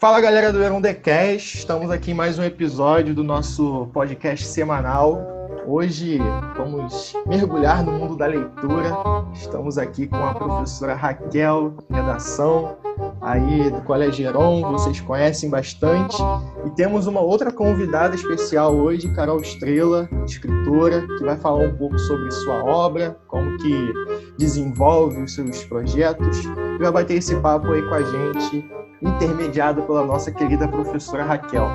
Fala galera do Heron Cast, estamos aqui em mais um episódio do nosso podcast semanal. Hoje vamos mergulhar no mundo da leitura. Estamos aqui com a professora Raquel, redação aí do Colégio Heron, vocês conhecem bastante. E temos uma outra convidada especial hoje, Carol Estrela, escritora, que vai falar um pouco sobre sua obra, como que desenvolve os seus projetos, e vai bater esse papo aí com a gente intermediado pela nossa querida professora Raquel.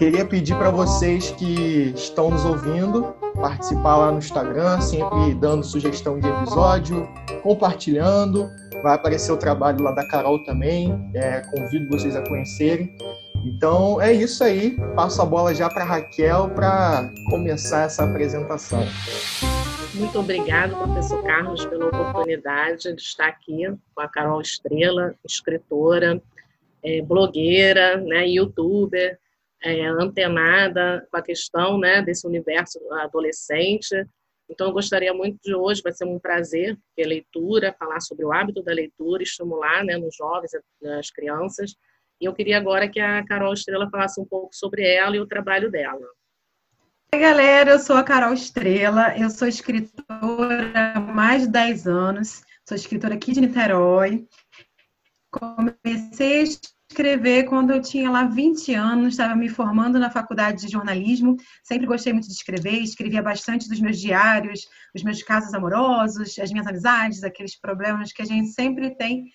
Queria pedir para vocês que estão nos ouvindo participar lá no Instagram, sempre dando sugestão de episódio, compartilhando. Vai aparecer o trabalho lá da Carol também. É, convido vocês a conhecerem. Então é isso aí. Passo a bola já para Raquel para começar essa apresentação. Muito obrigado, professor Carlos, pela oportunidade de estar aqui com a Carol Estrela, escritora, é, blogueira, né, youtuber, é, antenada com a questão né, desse universo adolescente. Então, eu gostaria muito de hoje, vai ser um prazer, ter leitura, falar sobre o hábito da leitura, estimular né, nos jovens, nas crianças. E eu queria agora que a Carol Estrela falasse um pouco sobre ela e o trabalho dela. Oi, galera, eu sou a Carol Estrela, eu sou escritora há mais de 10 anos, sou escritora aqui de Niterói, Comecei escrever quando eu tinha lá 20 anos, estava me formando na faculdade de jornalismo. Sempre gostei muito de escrever, escrevia bastante dos meus diários, os meus casos amorosos, as minhas amizades, aqueles problemas que a gente sempre tem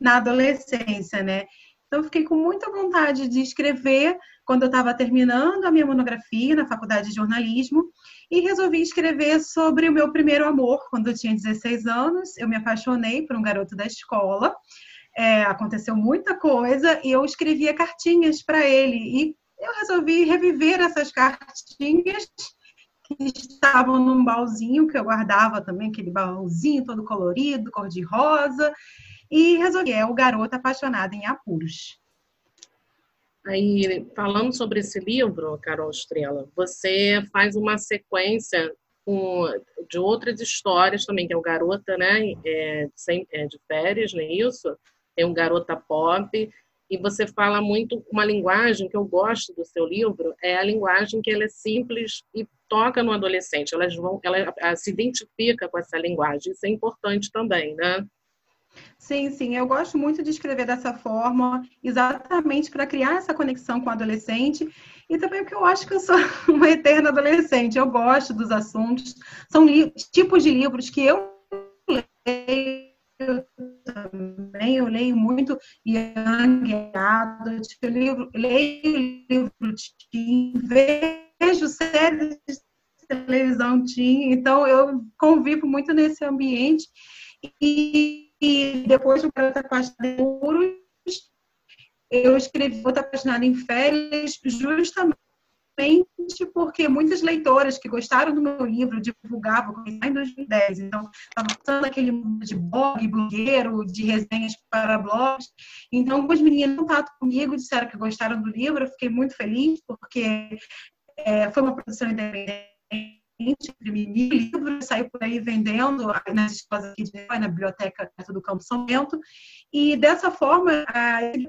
na adolescência, né? Então, fiquei com muita vontade de escrever quando eu estava terminando a minha monografia na faculdade de jornalismo e resolvi escrever sobre o meu primeiro amor. Quando eu tinha 16 anos, eu me apaixonei por um garoto da escola é, aconteceu muita coisa e eu escrevia cartinhas para ele. E eu resolvi reviver essas cartinhas que estavam num baúzinho que eu guardava também, aquele baúzinho todo colorido, cor-de-rosa. E resolvi, é o Garoto Apaixonado em Apuros. Aí, falando sobre esse livro, Carol Estrela, você faz uma sequência com, de outras histórias também, que é o Garota, né, é, sem, é, de férias, não é isso? Tem um Garota Pop, e você fala muito uma linguagem que eu gosto do seu livro, é a linguagem que ela é simples e toca no adolescente, elas vão, ela, ela se identifica com essa linguagem, isso é importante também, né? Sim, sim, eu gosto muito de escrever dessa forma, exatamente para criar essa conexão com o adolescente. E também porque eu acho que eu sou uma eterna adolescente, eu gosto dos assuntos, são tipos de livros que eu leio também, eu leio muito Young Adult, eu leio, leio livro teen, vejo séries de televisão teen, então eu convivo muito nesse ambiente e, e depois do Garota Apaixonada eu escrevi Outra Apaixonada em Férias justamente porque muitas leitoras que gostaram do meu livro divulgavam em 2010, então estava usando aquele mundo de blog, blogueiro, de resenhas para blogs. Então, algumas meninas contato comigo disseram que gostaram do livro, eu fiquei muito feliz, porque é, foi uma produção independente imprimi livro, saiu por aí vendendo nas escolas aqui de na biblioteca do Campo São Bento, e dessa forma,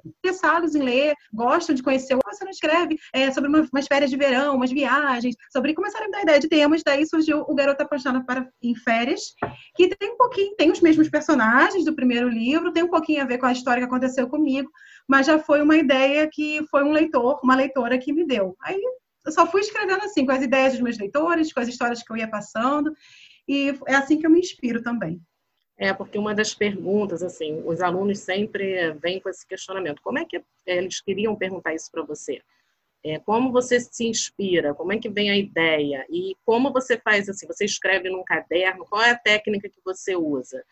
interessados em ler, gostam de conhecer você não escreve é, sobre uma, umas férias de verão, umas viagens, sobre começarem a dar ideia de temas, daí surgiu o Garota Apaixonada para em Férias, que tem um pouquinho, tem os mesmos personagens do primeiro livro, tem um pouquinho a ver com a história que aconteceu comigo, mas já foi uma ideia que foi um leitor, uma leitora que me deu. Aí eu só fui escrevendo assim, com as ideias dos meus leitores, com as histórias que eu ia passando, e é assim que eu me inspiro também. É, porque uma das perguntas, assim, os alunos sempre vêm com esse questionamento. Como é que eles queriam perguntar isso para você? É, como você se inspira? Como é que vem a ideia? E como você faz, assim, você escreve num caderno? Qual é a técnica que você usa?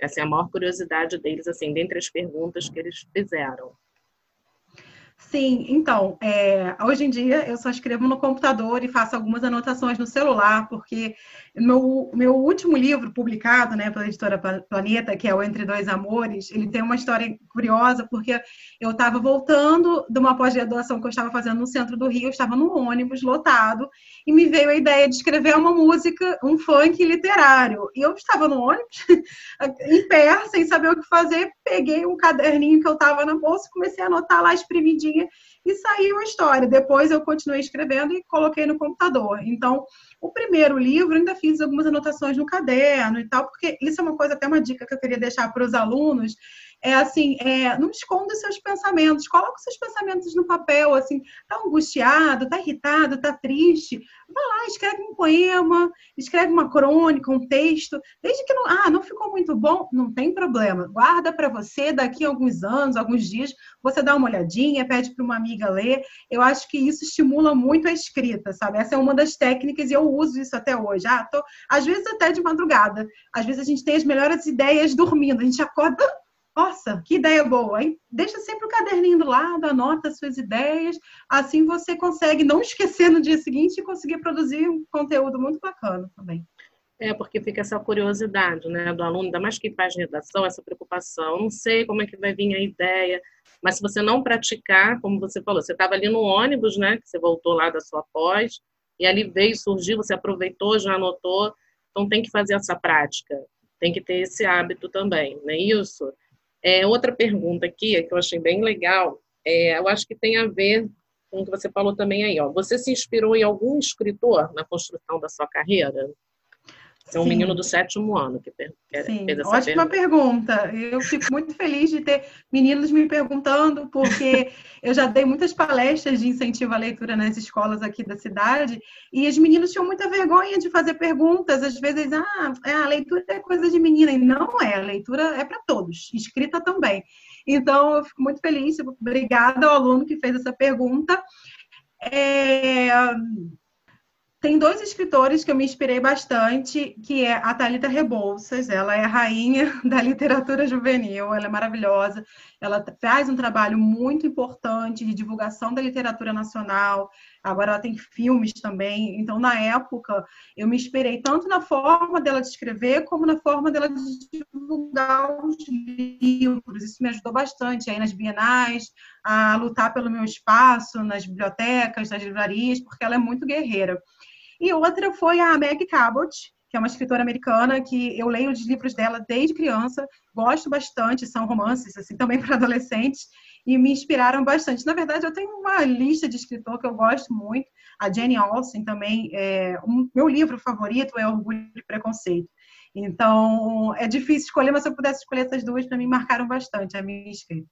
Essa é a maior curiosidade deles, assim, dentre as perguntas que eles fizeram. Sim, então, é, hoje em dia eu só escrevo no computador e faço algumas anotações no celular, porque meu, meu último livro publicado né, pela editora Planeta, que é O Entre Dois Amores, ele tem uma história curiosa, porque eu estava voltando de uma pós-graduação que eu estava fazendo no centro do Rio, eu estava no ônibus lotado, e me veio a ideia de escrever uma música, um funk literário. E eu estava no ônibus, em pé, sem saber o que fazer, peguei um caderninho que eu estava na bolsa, comecei a anotar lá espremidinho e saiu a história. Depois eu continuei escrevendo e coloquei no computador. Então, o primeiro livro, ainda fiz algumas anotações no caderno e tal, porque isso é uma coisa, até uma dica que eu queria deixar para os alunos, é assim, é, não esconda seus pensamentos, coloque seus pensamentos no papel, assim, tá angustiado, tá irritado, tá triste, vai lá, escreve um poema, escreve uma crônica, um texto, desde que não, ah, não ficou muito bom, não tem problema, guarda para você, daqui a alguns anos, alguns dias, você dá uma olhadinha, pede para uma amiga ler, eu acho que isso estimula muito a escrita, sabe? Essa é uma das técnicas e eu uso isso até hoje, ah, tô, às vezes até de madrugada, às vezes a gente tem as melhores ideias dormindo, a gente acorda nossa, que ideia boa! Hein? Deixa sempre o caderninho do lado, anota suas ideias, assim você consegue não esquecer no dia seguinte e conseguir produzir um conteúdo muito bacana também. É, porque fica essa curiosidade, né, do aluno, ainda mais que faz redação, essa preocupação, não sei como é que vai vir a ideia, mas se você não praticar, como você falou, você estava ali no ônibus, né, que você voltou lá da sua pós, e ali veio, surgiu, você aproveitou, já anotou, então tem que fazer essa prática, tem que ter esse hábito também, não é isso? É, outra pergunta aqui, que eu achei bem legal, é, eu acho que tem a ver com o que você falou também aí. Ó. Você se inspirou em algum escritor na construção da sua carreira? É um Sim. menino do sétimo ano que, que Sim. fez essa Ótima pergunta. pergunta. Eu fico muito feliz de ter meninos me perguntando, porque eu já dei muitas palestras de incentivo à leitura nas escolas aqui da cidade, e os meninos tinham muita vergonha de fazer perguntas. Às vezes, ah, é, a leitura é coisa de menina, e não é. A leitura é para todos, escrita também. Então, eu fico muito feliz. Obrigada ao aluno que fez essa pergunta. É tem dois escritores que eu me inspirei bastante, que é a Talita Rebouças, ela é a rainha da literatura juvenil, ela é maravilhosa, ela faz um trabalho muito importante de divulgação da literatura nacional, agora ela tem filmes também, então na época eu me inspirei tanto na forma dela de escrever, como na forma dela de divulgar os livros, isso me ajudou bastante. Aí nas bienais, a lutar pelo meu espaço nas bibliotecas, nas livrarias, porque ela é muito guerreira. E outra foi a Meg Cabot, que é uma escritora americana que eu leio os livros dela desde criança, gosto bastante, são romances assim também para adolescentes e me inspiraram bastante. Na verdade, eu tenho uma lista de escritor que eu gosto muito, a Jenny Olsen também, é, um, meu livro favorito é Orgulho e Preconceito. Então, é difícil escolher, mas se eu pudesse escolher essas duas, para mim marcaram bastante a minha escrita.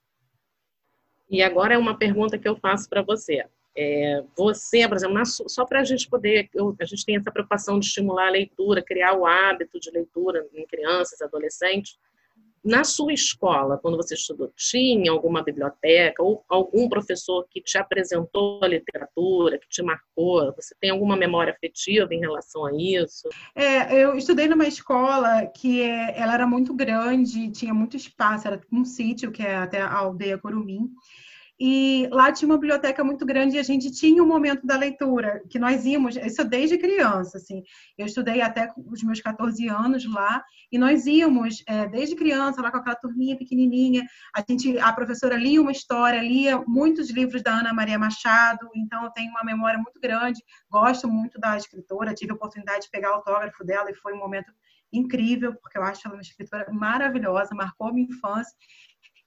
E agora é uma pergunta que eu faço para você. É, você, por exemplo, na, só para a gente poder, eu, a gente tem essa preocupação de estimular a leitura, criar o hábito de leitura em crianças, adolescentes. Na sua escola, quando você estudou, tinha alguma biblioteca ou algum professor que te apresentou a literatura, que te marcou? Você tem alguma memória afetiva em relação a isso? É, eu estudei numa escola que é, ela era muito grande, tinha muito espaço, era um sítio que é até a aldeia Corumim. E lá tinha uma biblioteca muito grande e a gente tinha um momento da leitura, que nós íamos, isso desde criança, assim. Eu estudei até os meus 14 anos lá, e nós íamos, é, desde criança, lá com aquela turminha pequenininha, a gente, a professora lia uma história, lia muitos livros da Ana Maria Machado, então eu tenho uma memória muito grande, gosto muito da escritora, tive a oportunidade de pegar o autógrafo dela e foi um momento incrível, porque eu acho ela uma escritora maravilhosa, marcou minha infância.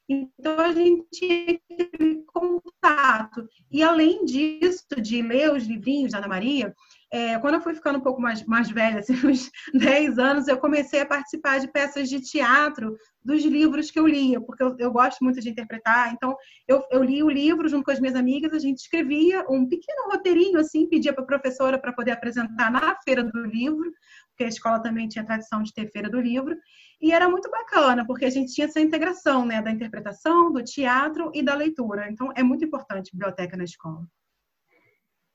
Então, a gente aquele contato. E, além disso, de ler os livrinhos da Ana Maria, é, quando eu fui ficando um pouco mais, mais velha, assim, uns 10 anos, eu comecei a participar de peças de teatro dos livros que eu lia, porque eu, eu gosto muito de interpretar. Então, eu, eu li o livro junto com as minhas amigas, a gente escrevia um pequeno roteirinho, assim, pedia para a professora para poder apresentar na feira do livro, porque a escola também tinha tradição de ter feira do livro. E era muito bacana, porque a gente tinha essa integração né, da interpretação, do teatro e da leitura. Então, é muito importante biblioteca na escola.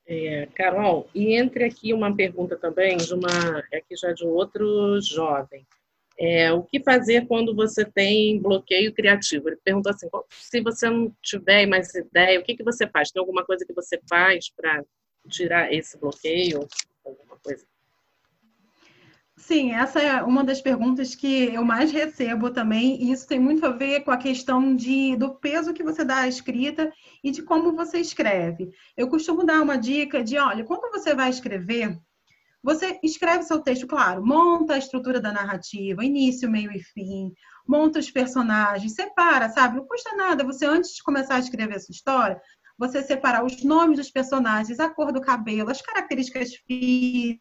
É, Carol, e entre aqui uma pergunta também de uma, aqui já de um outro jovem. É, o que fazer quando você tem bloqueio criativo? Ele perguntou assim: se você não tiver mais ideia, o que, que você faz? Tem alguma coisa que você faz para tirar esse bloqueio? Alguma coisa? Sim, essa é uma das perguntas que eu mais recebo também, e isso tem muito a ver com a questão de, do peso que você dá à escrita e de como você escreve. Eu costumo dar uma dica de, olha, quando você vai escrever, você escreve seu texto, claro, monta a estrutura da narrativa, início, meio e fim, monta os personagens, separa, sabe? Não custa nada você, antes de começar a escrever a sua história, você separar os nomes dos personagens, a cor do cabelo, as características físicas,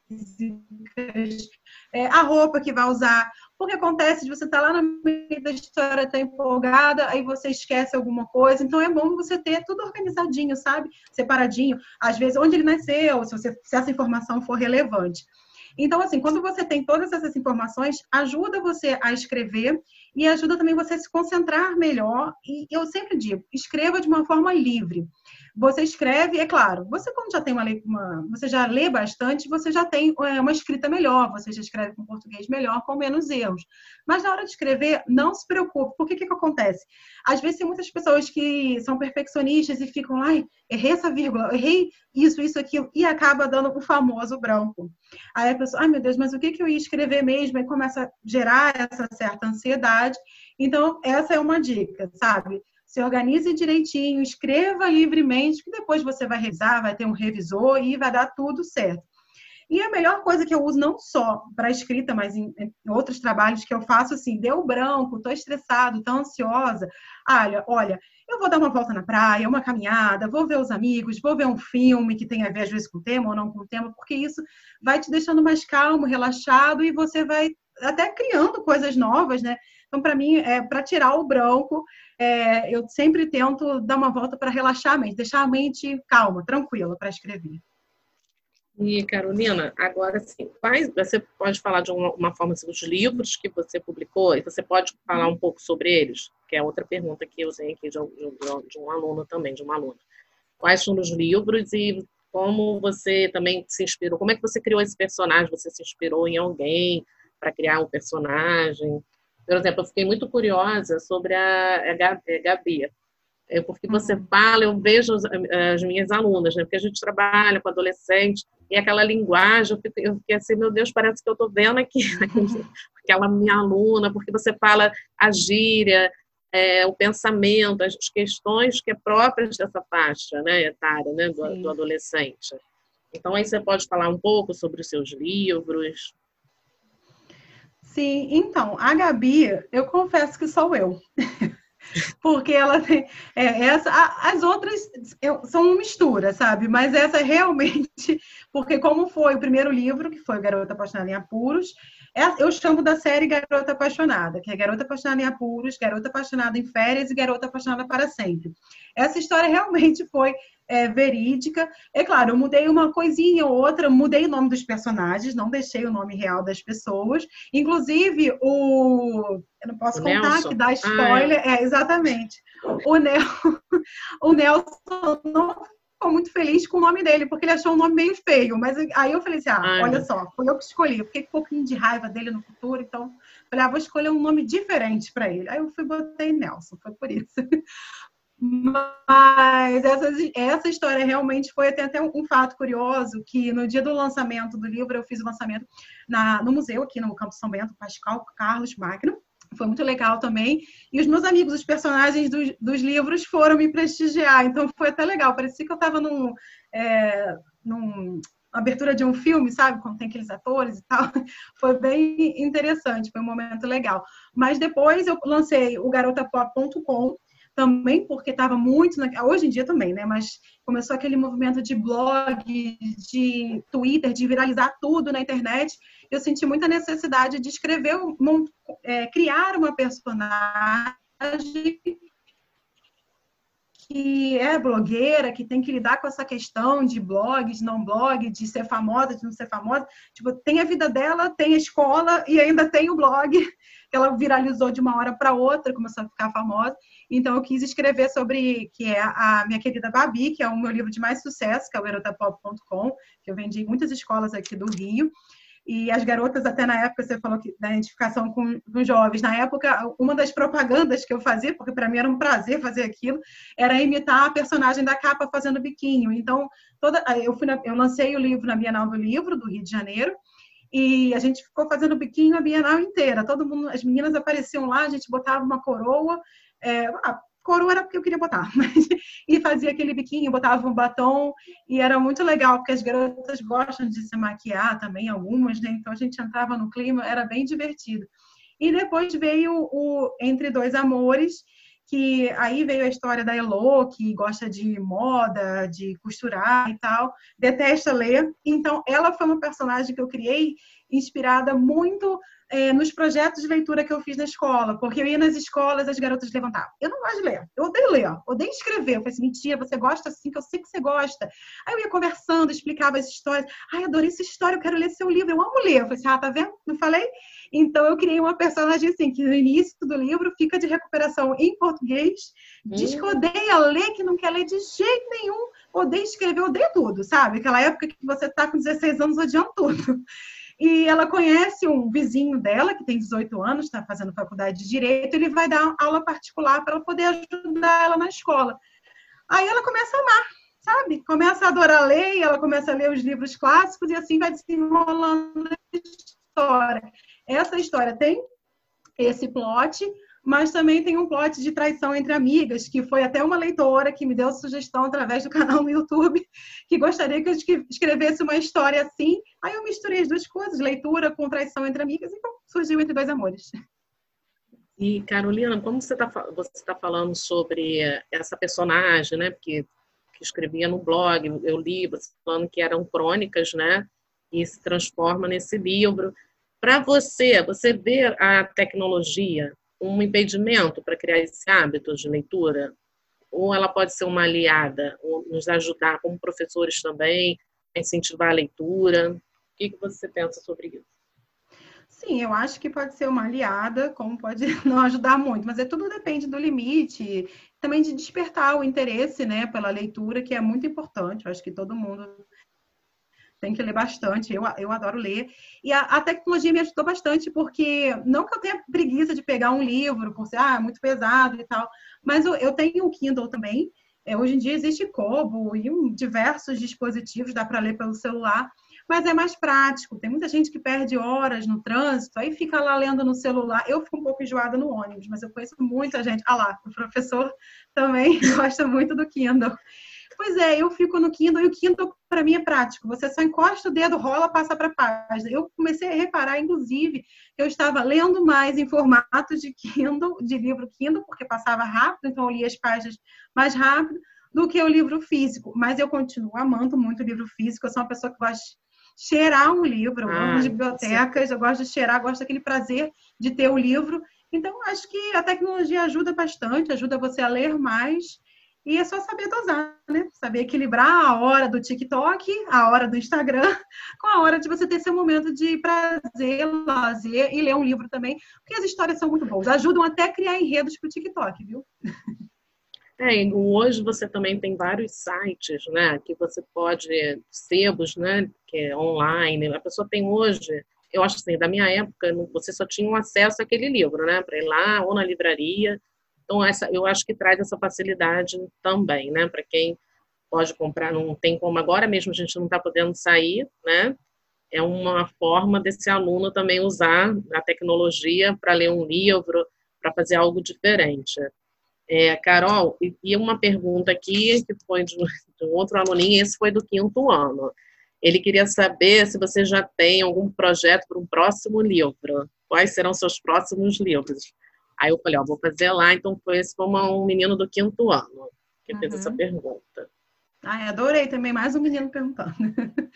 é, a roupa que vai usar. Porque acontece de você estar tá lá no meio da história, tá empolgada, aí você esquece alguma coisa. Então é bom você ter tudo organizadinho, sabe? Separadinho. Às vezes, onde ele nasceu, se, você, se essa informação for relevante. Então, assim, quando você tem todas essas informações, ajuda você a escrever e ajuda também você a se concentrar melhor. E eu sempre digo, escreva de uma forma livre. Você escreve, é claro, você quando já tem uma, uma você já lê bastante, você já tem é, uma escrita melhor, você já escreve com português melhor, com menos erros. Mas na hora de escrever, não se preocupe, porque o que, que acontece? Às vezes tem muitas pessoas que são perfeccionistas e ficam, ai, errei essa vírgula, errei isso, isso, aquilo, e acaba dando o famoso branco. Aí a pessoa, ai meu Deus, mas o que, que eu ia escrever mesmo? E começa a gerar essa certa ansiedade. Então, essa é uma dica, sabe? Se organize direitinho, escreva livremente, que depois você vai revisar, vai ter um revisor e vai dar tudo certo. E a melhor coisa que eu uso, não só para escrita, mas em, em, outros trabalhos que eu faço, assim, deu branco, estou estressado, estou ansiosa. Olha, olha, eu vou dar uma volta na praia, uma caminhada, vou ver os amigos, vou ver um filme que tem a ver, às vezes, com o tema ou não com o tema, porque isso vai te deixando mais calmo, relaxado e você vai até criando coisas novas, né? Então, para mim, é para tirar o branco, é, eu sempre tento dar uma volta para relaxar a mente, deixar a mente calma, tranquila para escrever. E, Carolina, agora sim, quais, você pode falar de uma, uma forma assim, dos livros que você publicou, e você pode falar um pouco sobre eles, que é outra pergunta que eu usei aqui de, de, de um aluno também, de uma aluna. Quais são os livros e como você também se inspirou? Como é que você criou esse personagem? Você se inspirou em alguém para criar um personagem? Por exemplo, eu fiquei muito curiosa sobre a, a Gabi. É porque você uhum. fala, eu vejo as, as, minhas alunas, né? Porque a gente trabalha com adolescente e aquela linguagem, eu fiquei, eu fiquei assim, meu Deus, parece que eu estou vendo aqui aquela minha aluna, porque você fala a gíria, é, o pensamento, as questões que é próprias dessa faixa né, etária, né, do, do adolescente. Então, aí você pode falar um pouco sobre os seus livros. Sim, então, a Gabi, eu confesso que sou eu. Porque ela tem. É, essa, as outras são uma mistura, sabe? Mas essa é realmente. Porque, como foi o primeiro livro, que foi Garota Apaixonada em Apuros, é, eu chamo da série Garota Apaixonada, que é Garota Apaixonada em Apuros, Garota Apaixonada em Férias e Garota Apaixonada para Sempre. Essa história realmente foi é, verídica. É claro, eu mudei uma coisinha ou outra, mudei o nome dos personagens, não deixei o nome real das pessoas. Inclusive, o. Eu não posso o contar Nelson. que dá spoiler. Ah, é. é. exatamente. O, Nel... o Nelson não ficou muito feliz com o nome dele, porque ele achou o nome meio feio. Mas aí eu falei assim: ah, Ai, olha só, foi eu que escolhi. Eu fiquei com um pouquinho de raiva dele no futuro, então falei, ah, vou escolher um nome diferente para ele. Aí eu fui botei Nelson, foi por isso. Mas essa, essa história realmente foi até, até um fato curioso, que no dia do lançamento do livro, eu fiz o lançamento na, no museu, aqui no Campo São Bento, Pascal Carlos Magno. Foi muito legal também. E os meus amigos, os personagens dos, dos livros, foram me prestigiar. Então foi até legal. Parecia que eu estava num, é, num abertura de um filme, sabe? Quando tem aqueles atores e tal. Foi bem interessante, foi um momento legal. Mas depois eu lancei o garotapop.com, também porque estava muito, na... hoje em dia também, né? Mas começou aquele movimento de blog, de Twitter, de viralizar tudo na internet. Eu senti muita necessidade de escrever, é, criar uma personagem que é blogueira, que tem que lidar com essa questão de blog, de não blog, de ser famosa, de não ser famosa. Tipo, tem a vida dela, tem a escola e ainda tem o blog, que ela viralizou de uma hora para outra, começou a ficar famosa. Então, eu quis escrever sobre, que é a minha querida Babi, que é o meu livro de mais sucesso, que é o erotapop.com, que eu vendi em muitas escolas aqui do Rio. E as garotas, até na época, você falou que da identificação com, com jovens. Na época, uma das propagandas que eu fazia, porque para mim era um prazer fazer aquilo, era imitar a personagem da capa fazendo biquinho. Então, toda, eu, fui na, eu lancei o livro na Bienal do Livro, do Rio de Janeiro, e a gente ficou fazendo biquinho a Bienal inteira. Todo mundo, as meninas apareciam lá, a gente botava uma coroa. É, coroa era porque eu queria botar, mas, e fazia aquele biquinho, botava um batom, e era muito legal, porque as garotas gostam de se maquiar também, algumas, né? Então a gente entrava no clima, era bem divertido. E depois veio o Entre Dois Amores, que aí veio a história da Elo, que gosta de moda, de costurar e tal, detesta ler. Então, ela foi uma personagem que eu criei inspirada muito é, nos projetos de leitura que eu fiz na escola, porque eu ia nas escolas, as garotas levantavam. Eu não gosto de ler, eu odeio ler, odeio escrever. Eu falei assim, mentira, você gosta assim, que eu sei que você gosta. Aí eu ia conversando, explicava as histórias. Ai, adorei essa história, eu quero ler seu livro, eu amo ler. Eu falei assim, ah, tá vendo? Não falei? Então eu criei uma personagem assim, que no início do livro fica de recuperação em português, hum. diz que odeia ler, que não quer ler de jeito nenhum, odeia escrever, odeia tudo, sabe? Aquela época que você tá com 16 anos odiando tudo. E ela conhece um vizinho dela, que tem 18 anos, está fazendo faculdade de Direito, ele vai dar aula particular para ela poder ajudar ela na escola. Aí ela começa a amar, sabe? Começa a adorar ler, ela começa a ler os livros clássicos, e assim vai desenrolando a história. Essa história tem esse plot, mas também tem um plot de traição entre amigas, que foi até uma leitora que me deu sugestão através do canal no YouTube, que gostaria que eu escrevesse uma história assim. Aí eu misturei as duas coisas, leitura com traição entre amigas, então surgiu Entre Dois Amores. E, Carolina, como você está você tá falando sobre essa personagem, né, que, que escrevia no blog, eu li, você falando que eram crônicas, né, e se transforma nesse livro. Para você, você vê a tecnologia um impedimento para criar esse hábito de leitura? Ou ela pode ser uma aliada, ou nos ajudar como professores também a incentivar a leitura? O que, que você pensa sobre isso? Sim, eu acho que pode ser uma aliada, como pode não ajudar muito, mas é tudo depende do limite, também de despertar o interesse, né, pela leitura, que é muito importante. Eu acho que todo mundo tem que ler bastante. Eu, eu adoro ler. E a, a, tecnologia me ajudou bastante, porque não que eu tenha preguiça de pegar um livro, por ser ah, muito pesado e tal, mas eu, eu tenho um Kindle também. É, hoje em dia existe Kobo e um, diversos dispositivos, dá para ler pelo celular, mas é mais prático. Tem muita gente que perde horas no trânsito, aí fica lá lendo no celular. Eu fico um pouco enjoada no ônibus, mas eu conheço muita gente. Ah lá, o professor também gosta muito do Kindle. Pois é, eu fico no Kindle e o Kindle para mim é prático. Você só encosta o dedo, rola, passa para a página. Eu comecei a reparar, inclusive, que eu estava lendo mais em formato de Kindle, de livro Kindle, porque passava rápido, então eu lia as páginas mais rápido do que o livro físico. Mas eu continuo amando muito o livro físico. Eu sou uma pessoa que gosta de cheirar um livro. Eu ah, amo bibliotecas, sim. eu gosto de cheirar, gosto daquele prazer de ter o livro. Então, acho que a tecnologia ajuda bastante, ajuda você a ler mais e é só saber dosar, né? Saber equilibrar a hora do TikTok, a hora do Instagram, com a hora de você ter seu momento de prazer, lazer e ler um livro também, porque as histórias são muito boas. Ajudam até a criar enredos para o TikTok, viu? É, hoje você também tem vários sites, né? Que você pode, sebos, né? Que é online. A pessoa tem hoje, eu acho assim, da minha época, você só tinha um acesso àquele livro, né? Para ir lá ou na livraria então, essa, eu acho que traz essa facilidade também, né? Para quem pode comprar, não tem como agora mesmo a gente não está podendo sair, né? É uma forma desse aluno também usar a tecnologia para ler um livro, para fazer algo diferente. É, Carol, e uma pergunta aqui que foi de, de um outro aluninho, esse foi do quinto ano. Ele queria saber se você já tem algum projeto para um próximo livro. Quais serão seus próximos livros? Aí eu falei, ó, vou fazer lá. Então, foi esse foi uma, um menino do quinto ano que uhum. fez essa uhum. pergunta. Ai, adorei também, mais um menino perguntando.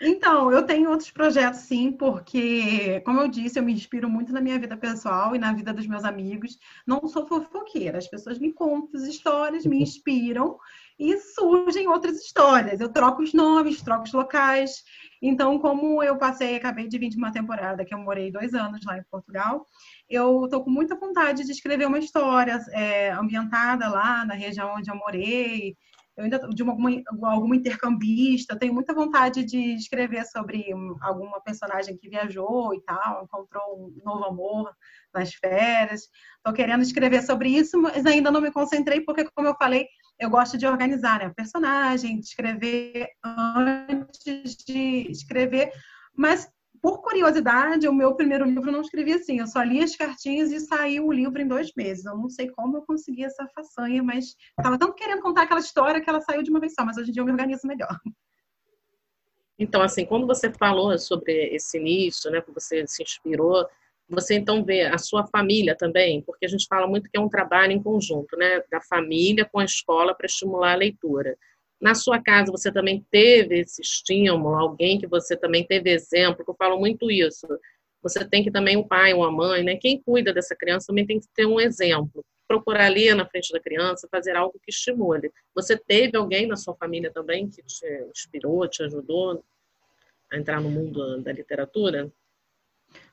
então, eu tenho outros projetos sim, porque, como eu disse, eu me inspiro muito na minha vida pessoal e na vida dos meus amigos. Não sou fofoqueira, as pessoas me contam as histórias, me inspiram e surgem outras histórias. Eu troco os nomes, troco os locais. Então, como eu passei, acabei de vir de uma temporada que eu morei dois anos lá em Portugal, eu estou com muita vontade de escrever uma história é, ambientada lá na região onde eu morei, eu ainda de uma, alguma, alguma intercambista, tenho muita vontade de escrever sobre alguma personagem que viajou e tal, encontrou um novo amor nas férias. Estou querendo escrever sobre isso, mas ainda não me concentrei, porque, como eu falei, eu gosto de organizar né? personagem, de escrever antes de escrever, mas por curiosidade, o meu primeiro livro não escrevi assim, eu só li as cartinhas e saiu o livro em dois meses. Eu não sei como eu consegui essa façanha, mas estava tanto querendo contar aquela história que ela saiu de uma vez só, mas hoje em dia eu me organizo melhor. Então, assim, quando você falou sobre esse início, né, que você se inspirou, você então vê a sua família também, porque a gente fala muito que é um trabalho em conjunto, né, da família com a escola para estimular a leitura. Na sua casa, você também teve esse estímulo? Alguém que você também teve exemplo? Que eu falo muito isso. Você tem que também um pai, uma mãe, né? Quem cuida dessa criança também tem que ter um exemplo. Procurar ali na frente da criança, fazer algo que estimule. Você teve alguém na sua família também que te inspirou, te ajudou a entrar no mundo da literatura?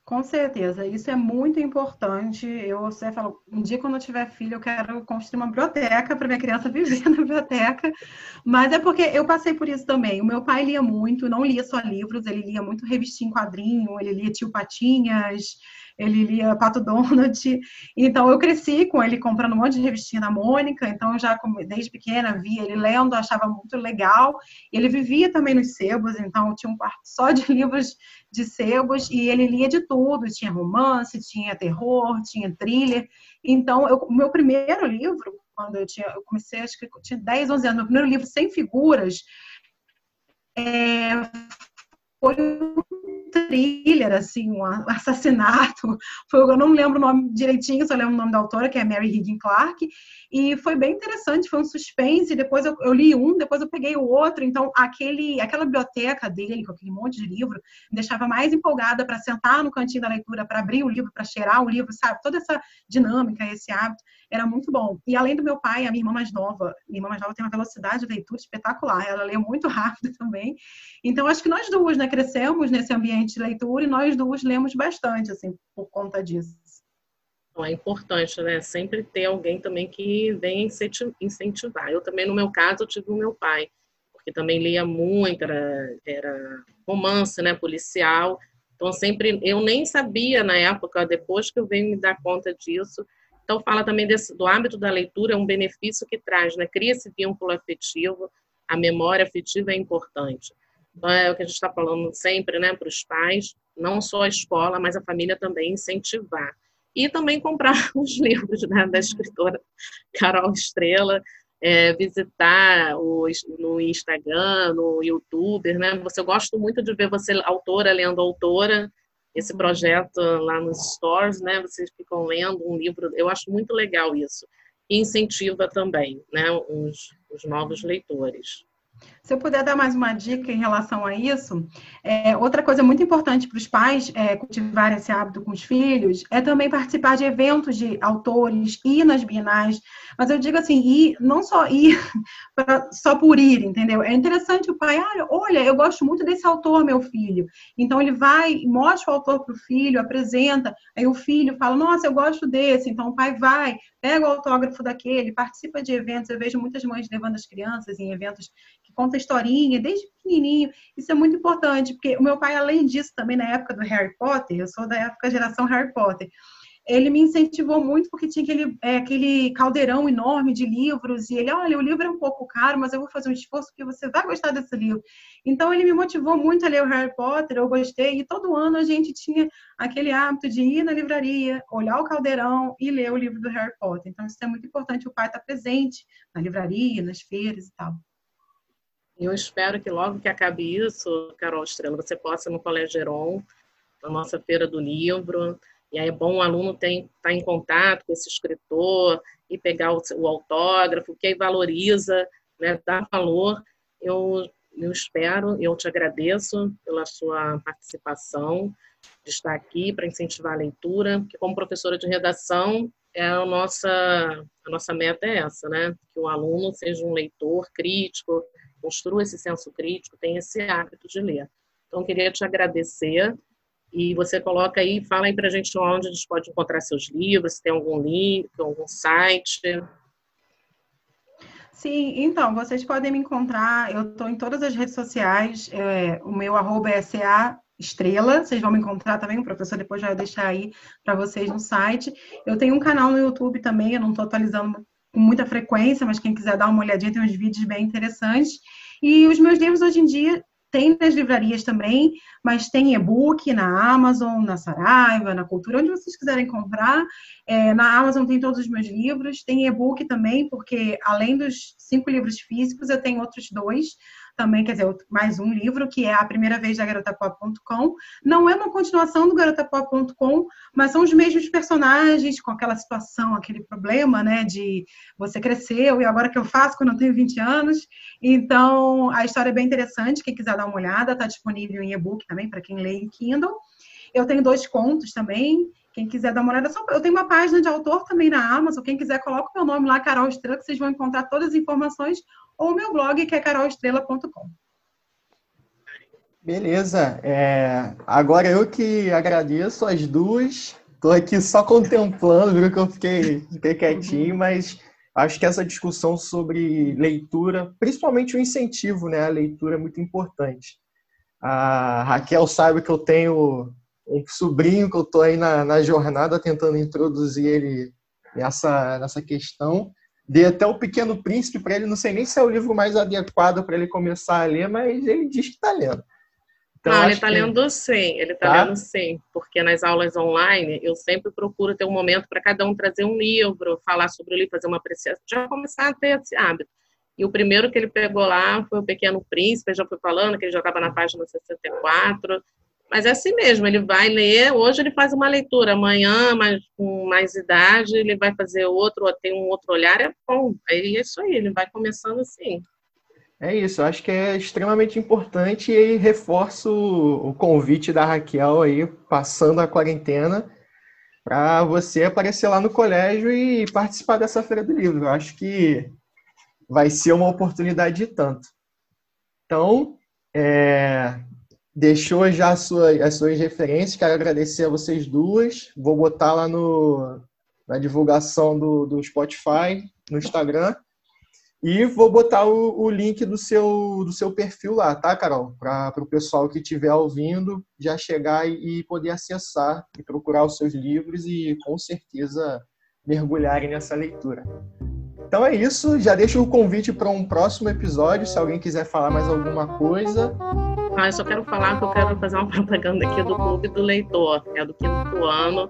Com certeza, isso é muito importante. Eu você falo, um dia quando eu tiver filho, eu quero construir uma biblioteca para minha criança viver na biblioteca. Mas é porque eu passei por isso também. O meu pai lia muito, não lia só livros, ele lia muito revistinha em quadrinho, ele lia Tio Patinhas, ele lia Pato Donald. Então eu cresci com ele comprando um monte de revistinha Mônica, então já desde pequena via ele lendo, achava muito legal. Ele vivia também nos sebos, então tinha um quarto só de livros de sebos e ele lia de tudo, tinha romance, tinha terror, tinha thriller. Então, o meu primeiro livro, quando eu tinha, eu comecei, acho que tinha 10, 11 anos, meu primeiro livro sem figuras, é, foi um thriller, assim, um assassinato. Foi, eu não lembro o nome direitinho, só lembro o nome da autora, que é Mary Higgin Clark. E foi bem interessante, foi um suspense. Depois eu, eu, li um, depois eu peguei o outro. Então, aquele, aquela biblioteca dele, com aquele monte de livro, me deixava mais empolgada para sentar no cantinho da leitura, para abrir o livro, para cheirar o livro, sabe? Toda essa dinâmica, esse hábito, era muito bom. E além do meu pai, a minha irmã mais nova, minha irmã mais nova tem uma velocidade de leitura espetacular. Ela lê muito rápido também. Então, acho que nós duas, né, crescemos nesse ambiente de leitura e nós duas lemos bastante, assim, por conta disso. É importante, né? Sempre ter alguém também que venha incentivar. Eu também, no meu caso, tive o meu pai, porque também lia muito, era, era romance, né? Policial. Então, sempre, eu nem sabia na época, depois que eu venho me dar conta disso. Então, fala também desse, do hábito da leitura, é um benefício que traz, né? Cria esse vínculo afetivo, a memória afetiva é importante. Então, é o que a gente está falando sempre, né, para os pais, não só a escola, mas a família também incentivar. E também comprar os livros né, da escritora Carol Estrela, é, visitar o, no Instagram, no YouTube, né? Você gosto muito de ver você autora lendo autora, esse projeto lá nos stores, né? Vocês ficam lendo um livro, eu acho muito legal isso. E incentiva também, né, os, os novos leitores. Se eu puder dar mais uma dica em relação a isso, é, outra coisa muito importante para os pais é, cultivarem esse hábito com os filhos é também participar de eventos de autores, ir nas bienais. Mas eu digo assim, ir, não só ir pra, só por ir, entendeu? É interessante o pai, ah, olha, eu gosto muito desse autor, meu filho. Então ele vai, mostra o autor para o filho, apresenta, aí o filho fala, nossa, eu gosto desse. Então o pai vai, pega o autógrafo daquele, participa de eventos. Eu vejo muitas mães levando as crianças em eventos que conta historinha desde pequenininho. Isso é muito importante, porque o meu pai, além disso, também na época do Harry Potter, eu sou da época geração Harry Potter, ele me incentivou muito porque tinha aquele, é, aquele caldeirão enorme de livros e ele, olha, o livro é um pouco caro, mas eu vou fazer um esforço porque você vai gostar desse livro. Então ele me motivou muito a ler o Harry Potter, eu gostei e todo ano a gente tinha aquele hábito de ir na livraria, olhar o caldeirão e ler o livro do Harry Potter. Então isso é muito importante, o pai estar tá presente na livraria, nas feiras e tal. Eu espero que logo que acabe isso, Carol Estrela, você possa ir no Colégio Heron, na nossa feira do livro, e aí é bom o aluno estar tá em contato com esse escritor e pegar o, o autógrafo, que aí valoriza, né, dá valor. Eu, eu espero, eu te agradeço pela sua participação, de estar aqui para incentivar a leitura, que como professora de redação, é a nossa, a nossa meta é essa, né? Que o aluno seja um leitor crítico, construa esse senso crítico, tenha esse hábito de ler. Então, queria te agradecer e você coloca aí, fala aí para a gente onde a gente pode encontrar seus livros, se tem algum link, algum site. Sim, então, vocês podem me encontrar, eu estou em todas as redes sociais, é, o meu arroba é SA Estrela, vocês vão me encontrar também, o professor depois vai deixar aí para vocês no site. Eu tenho um canal no YouTube também, eu não estou atualizando com muita frequência, mas quem quiser dar uma olhadinha, tem uns vídeos bem interessantes. E os meus livros hoje em dia tem nas livrarias também, mas tem e-book na Amazon, na Saraiva, na Cultura, onde vocês quiserem comprar. É, na Amazon tem todos os meus livros, tem e-book também, porque além dos cinco livros físicos, eu tenho outros dois também, quer dizer, mais um livro, que é A Primeira Vez da GarotaPop.com. Não é uma continuação do GarotaPop.com, mas são os mesmos personagens, com aquela situação, aquele problema, né, de você cresceu e agora que eu faço quando eu tenho 20 anos. Então, a história é bem interessante, quem quiser dar uma olhada, está disponível em e-book também, para quem lê em Kindle. Eu tenho dois contos também, quem quiser dar uma olhada, só, eu tenho uma página de autor também na Amazon. Quem quiser, coloca o meu nome lá, Carol Estrela, que vocês vão encontrar todas as informações ou o meu blog, que é carolestrela.com. Beleza. É, agora eu que agradeço as duas. Estou aqui só contemplando, viu que eu fiquei, fiquei quietinho, mas acho que essa discussão sobre leitura, principalmente o incentivo né, à leitura, é muito importante. A Raquel sabe que eu tenho um sobrinho que eu estou aí na, na jornada tentando introduzir ele nessa, nessa questão. Dei até o Pequeno Príncipe para ele, não sei nem se é o livro mais adequado para ele começar a ler, mas ele diz que está lendo. Então, não, ele está que... lendo sim, ele está tá? lendo sim, porque nas aulas online eu sempre procuro ter um momento para cada um trazer um livro, falar sobre o livro, fazer uma apreciação, já começar a ter esse hábito. E o primeiro que ele pegou lá foi o Pequeno Príncipe, já fui falando que ele já estava na página 64, mas é assim mesmo, ele vai ler, hoje ele faz uma leitura, amanhã, mas com mais idade, ele vai fazer outro, tem um outro olhar, é bom. É isso aí, ele vai começando assim. É isso, acho que é extremamente importante e reforço o convite da Raquel aí, passando a quarentena, para você aparecer lá no colégio e participar dessa Feira do Livro. Acho que vai ser uma oportunidade de tanto. Então, é, deixou já as suas, as suas referências. Quero agradecer a vocês duas. Vou botar lá no, na divulgação do, do Spotify, no Instagram. E vou botar o, o link do seu, do seu perfil lá, tá, Carol? Para o pessoal que estiver ouvindo já chegar e, e poder acessar e procurar os seus livros e com certeza mergulharem nessa leitura. Então é isso, já deixo o convite para um próximo episódio, se alguém quiser falar mais alguma coisa. Ah, eu só quero falar que eu quero fazer uma propaganda aqui do Clube do Leitor, é do quinto ano,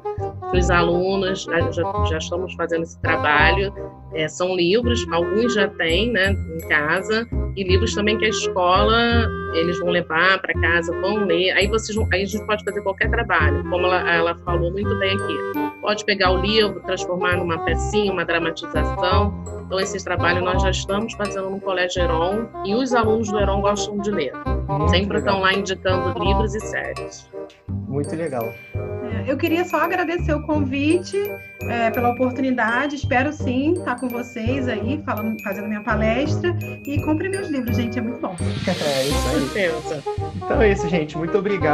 que os alunos já, já, estamos fazendo esse trabalho. É, são livros, alguns já têm né, em casa, e livros também que a escola eles vão levar para casa, vão ler. Aí vocês vão, aí a gente pode fazer qualquer trabalho, como ela, ela falou muito bem aqui. Pode pegar o livro, transformar numa pecinha, uma dramatização. Então, esses trabalhos nós já estamos fazendo no Colégio Heron e os alunos do Heron gostam de ler. Muito Sempre legal. estão lá indicando livros e séries. Muito legal. É, eu queria só agradecer o convite, é, pela oportunidade. Espero sim estar com vocês aí, falando, fazendo minha palestra. E compre meus livros, gente, é muito bom. é isso aí. Então é isso, gente. Muito obrigado.